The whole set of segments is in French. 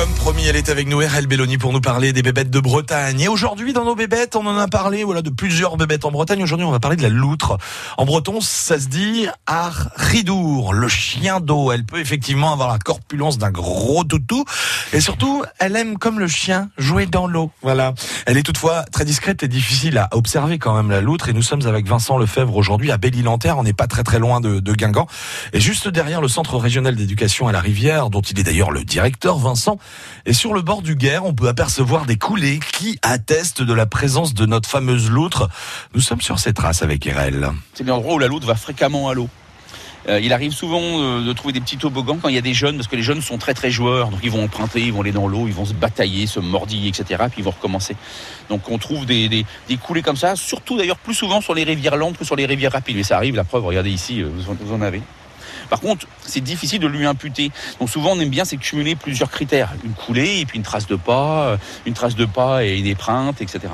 Comme promis, elle est avec nous, RL Belloni, pour nous parler des bébêtes de Bretagne. Et aujourd'hui, dans nos bébêtes, on en a parlé, voilà, de plusieurs bébêtes en Bretagne. Aujourd'hui, on va parler de la loutre. En breton, ça se dit Ridour, le chien d'eau. Elle peut effectivement avoir la corpulence d'un gros toutou. Et surtout, elle aime, comme le chien, jouer dans l'eau. Voilà. Elle est toutefois très discrète et difficile à observer quand même, la loutre. Et nous sommes avec Vincent Lefebvre aujourd'hui à Belle-Île-en-Terre. On n'est pas très très loin de Guingamp. Et juste derrière le centre régional d'éducation à la rivière, dont il est d'ailleurs le directeur, Vincent, et sur le bord du Guerre, on peut apercevoir des coulées qui attestent de la présence de notre fameuse loutre. Nous sommes sur ces traces avec Erel. C'est l'endroit où la loutre va fréquemment à l'eau. Euh, il arrive souvent euh, de trouver des petits toboggans quand il y a des jeunes, parce que les jeunes sont très très joueurs, donc ils vont emprunter, ils vont aller dans l'eau, ils vont se batailler, se mordiller, etc. Puis ils vont recommencer. Donc on trouve des, coulées comme ça, surtout d'ailleurs plus souvent sur les rivières lentes que sur les rivières rapides. Mais ça arrive, la preuve, regardez ici, euh, vous en avez. Par contre, c'est difficile de lui imputer. Donc souvent, on aime bien c'est cumuler plusieurs critères. Une coulée, et puis une trace de pas, une trace de pas et une épreinte, etc.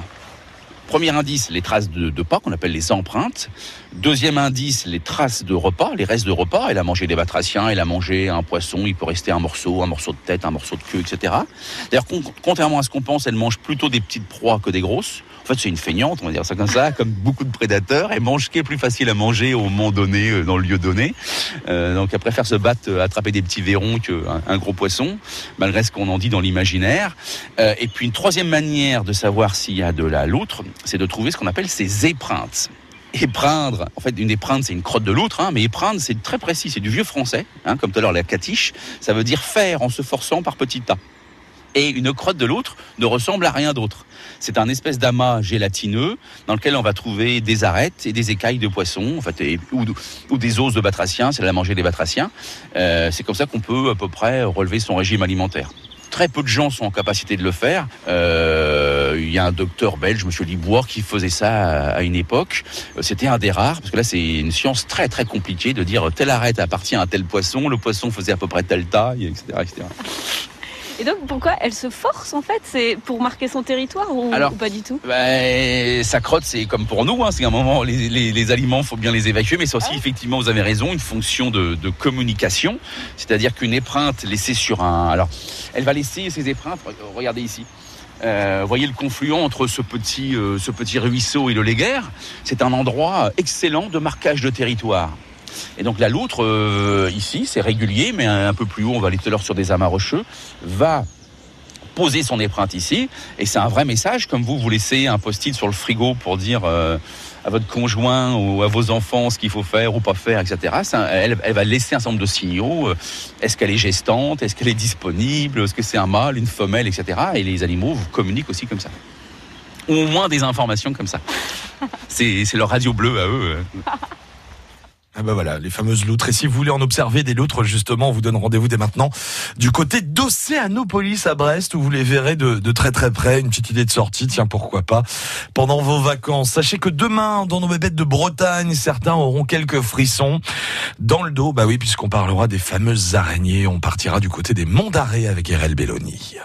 Premier indice, les traces de, de pas qu'on appelle les empreintes. Deuxième indice, les traces de repas, les restes de repas. Elle a mangé des batraciens, elle a mangé un poisson, il peut rester un morceau, un morceau de tête, un morceau de queue, etc. D'ailleurs, contrairement à ce qu'on pense, elle mange plutôt des petites proies que des grosses. En fait, c'est une feignante, on va dire ça comme ça, comme beaucoup de prédateurs. Elle mange ce qui est plus facile à manger au moment donné, euh, dans le lieu donné. Euh, donc, elle préfère se battre, euh, attraper des petits verrons qu'un un gros poisson, malgré ce qu'on en dit dans l'imaginaire. Et puis, une troisième manière de savoir s'il y a de la loutre, c'est de trouver ce qu'on appelle ses épreintes épreindre, en fait, une épreinte, c'est une crotte de loutre, hein, mais épreindre, c'est très précis, c'est du vieux français, hein, comme tout à l'heure la catiche, ça veut dire faire en se forçant par petits tas. Et une crotte de loutre ne ressemble à rien d'autre. C'est un espèce d'amas gélatineux dans lequel on va trouver des arêtes et des écailles de poisson, en fait, ou, des os de batraciens, c'est la manger des batraciens. Euh, c'est comme ça qu'on peut à peu près relever son régime alimentaire. Très peu de gens sont en capacité de le faire. Euh, il y a un docteur belge, M. Libois, qui faisait ça à une époque. C'était un des rares, parce que là, c'est une science très très compliquée de dire telle arête appartient à tel poisson, le poisson faisait à peu près telle taille, etc. Et donc pourquoi elle se force en fait? C'est pour marquer son territoire ou, Alors, ou pas du tout? bah, Sa crotte, c'est comme pour nous, hein, c'est un moment, les, les, les aliments, faut bien les évacuer, mais c'est aussi, ah. effectivement, vous avez raison, une fonction de, de communication. C'est-à-dire qu'une épreinte laissée sur un... Alors, elle va laisser ses épreintes, regardez ici. Euh, voyez le confluent entre ce petit, euh, ce petit ruisseau et le Léguerre. C'est un endroit excellent de marquage de territoire. Et donc la loutre, euh, ici, c'est régulier, mais un, peu plus haut, on va aller tout à l'heure sur des amas rocheux, va poser son épreinte ici. Et c'est un vrai message, comme vous, vous laissez un post-it sur le frigo pour dire euh, à votre conjoint ou à vos enfants ce qu'il faut faire ou pas faire, etc. Elle, elle, va laisser un certain nombre de signaux. Est-ce qu'elle est gestante Est-ce qu'elle est disponible Est-ce que c'est un mâle, une femelle, etc. Et les animaux vous communiquent aussi comme ça. Ou au moins des informations comme ça. C'est leur radio bleue à eux. Ah ben voilà, les fameuses loutres. Et si vous voulez en observer des loutres, justement, on vous donne rendez-vous dès maintenant du côté d'Océanopolis à Brest, où vous les verrez de, de, très très près. Une petite idée de sortie, tiens, pourquoi pas, pendant vos vacances. Sachez que demain, dans nos bébêtes de Bretagne, certains auront quelques frissons dans le dos. Bah oui, puisqu'on parlera des fameuses araignées. On partira du côté des monts d'Arrée avec RL Belloni.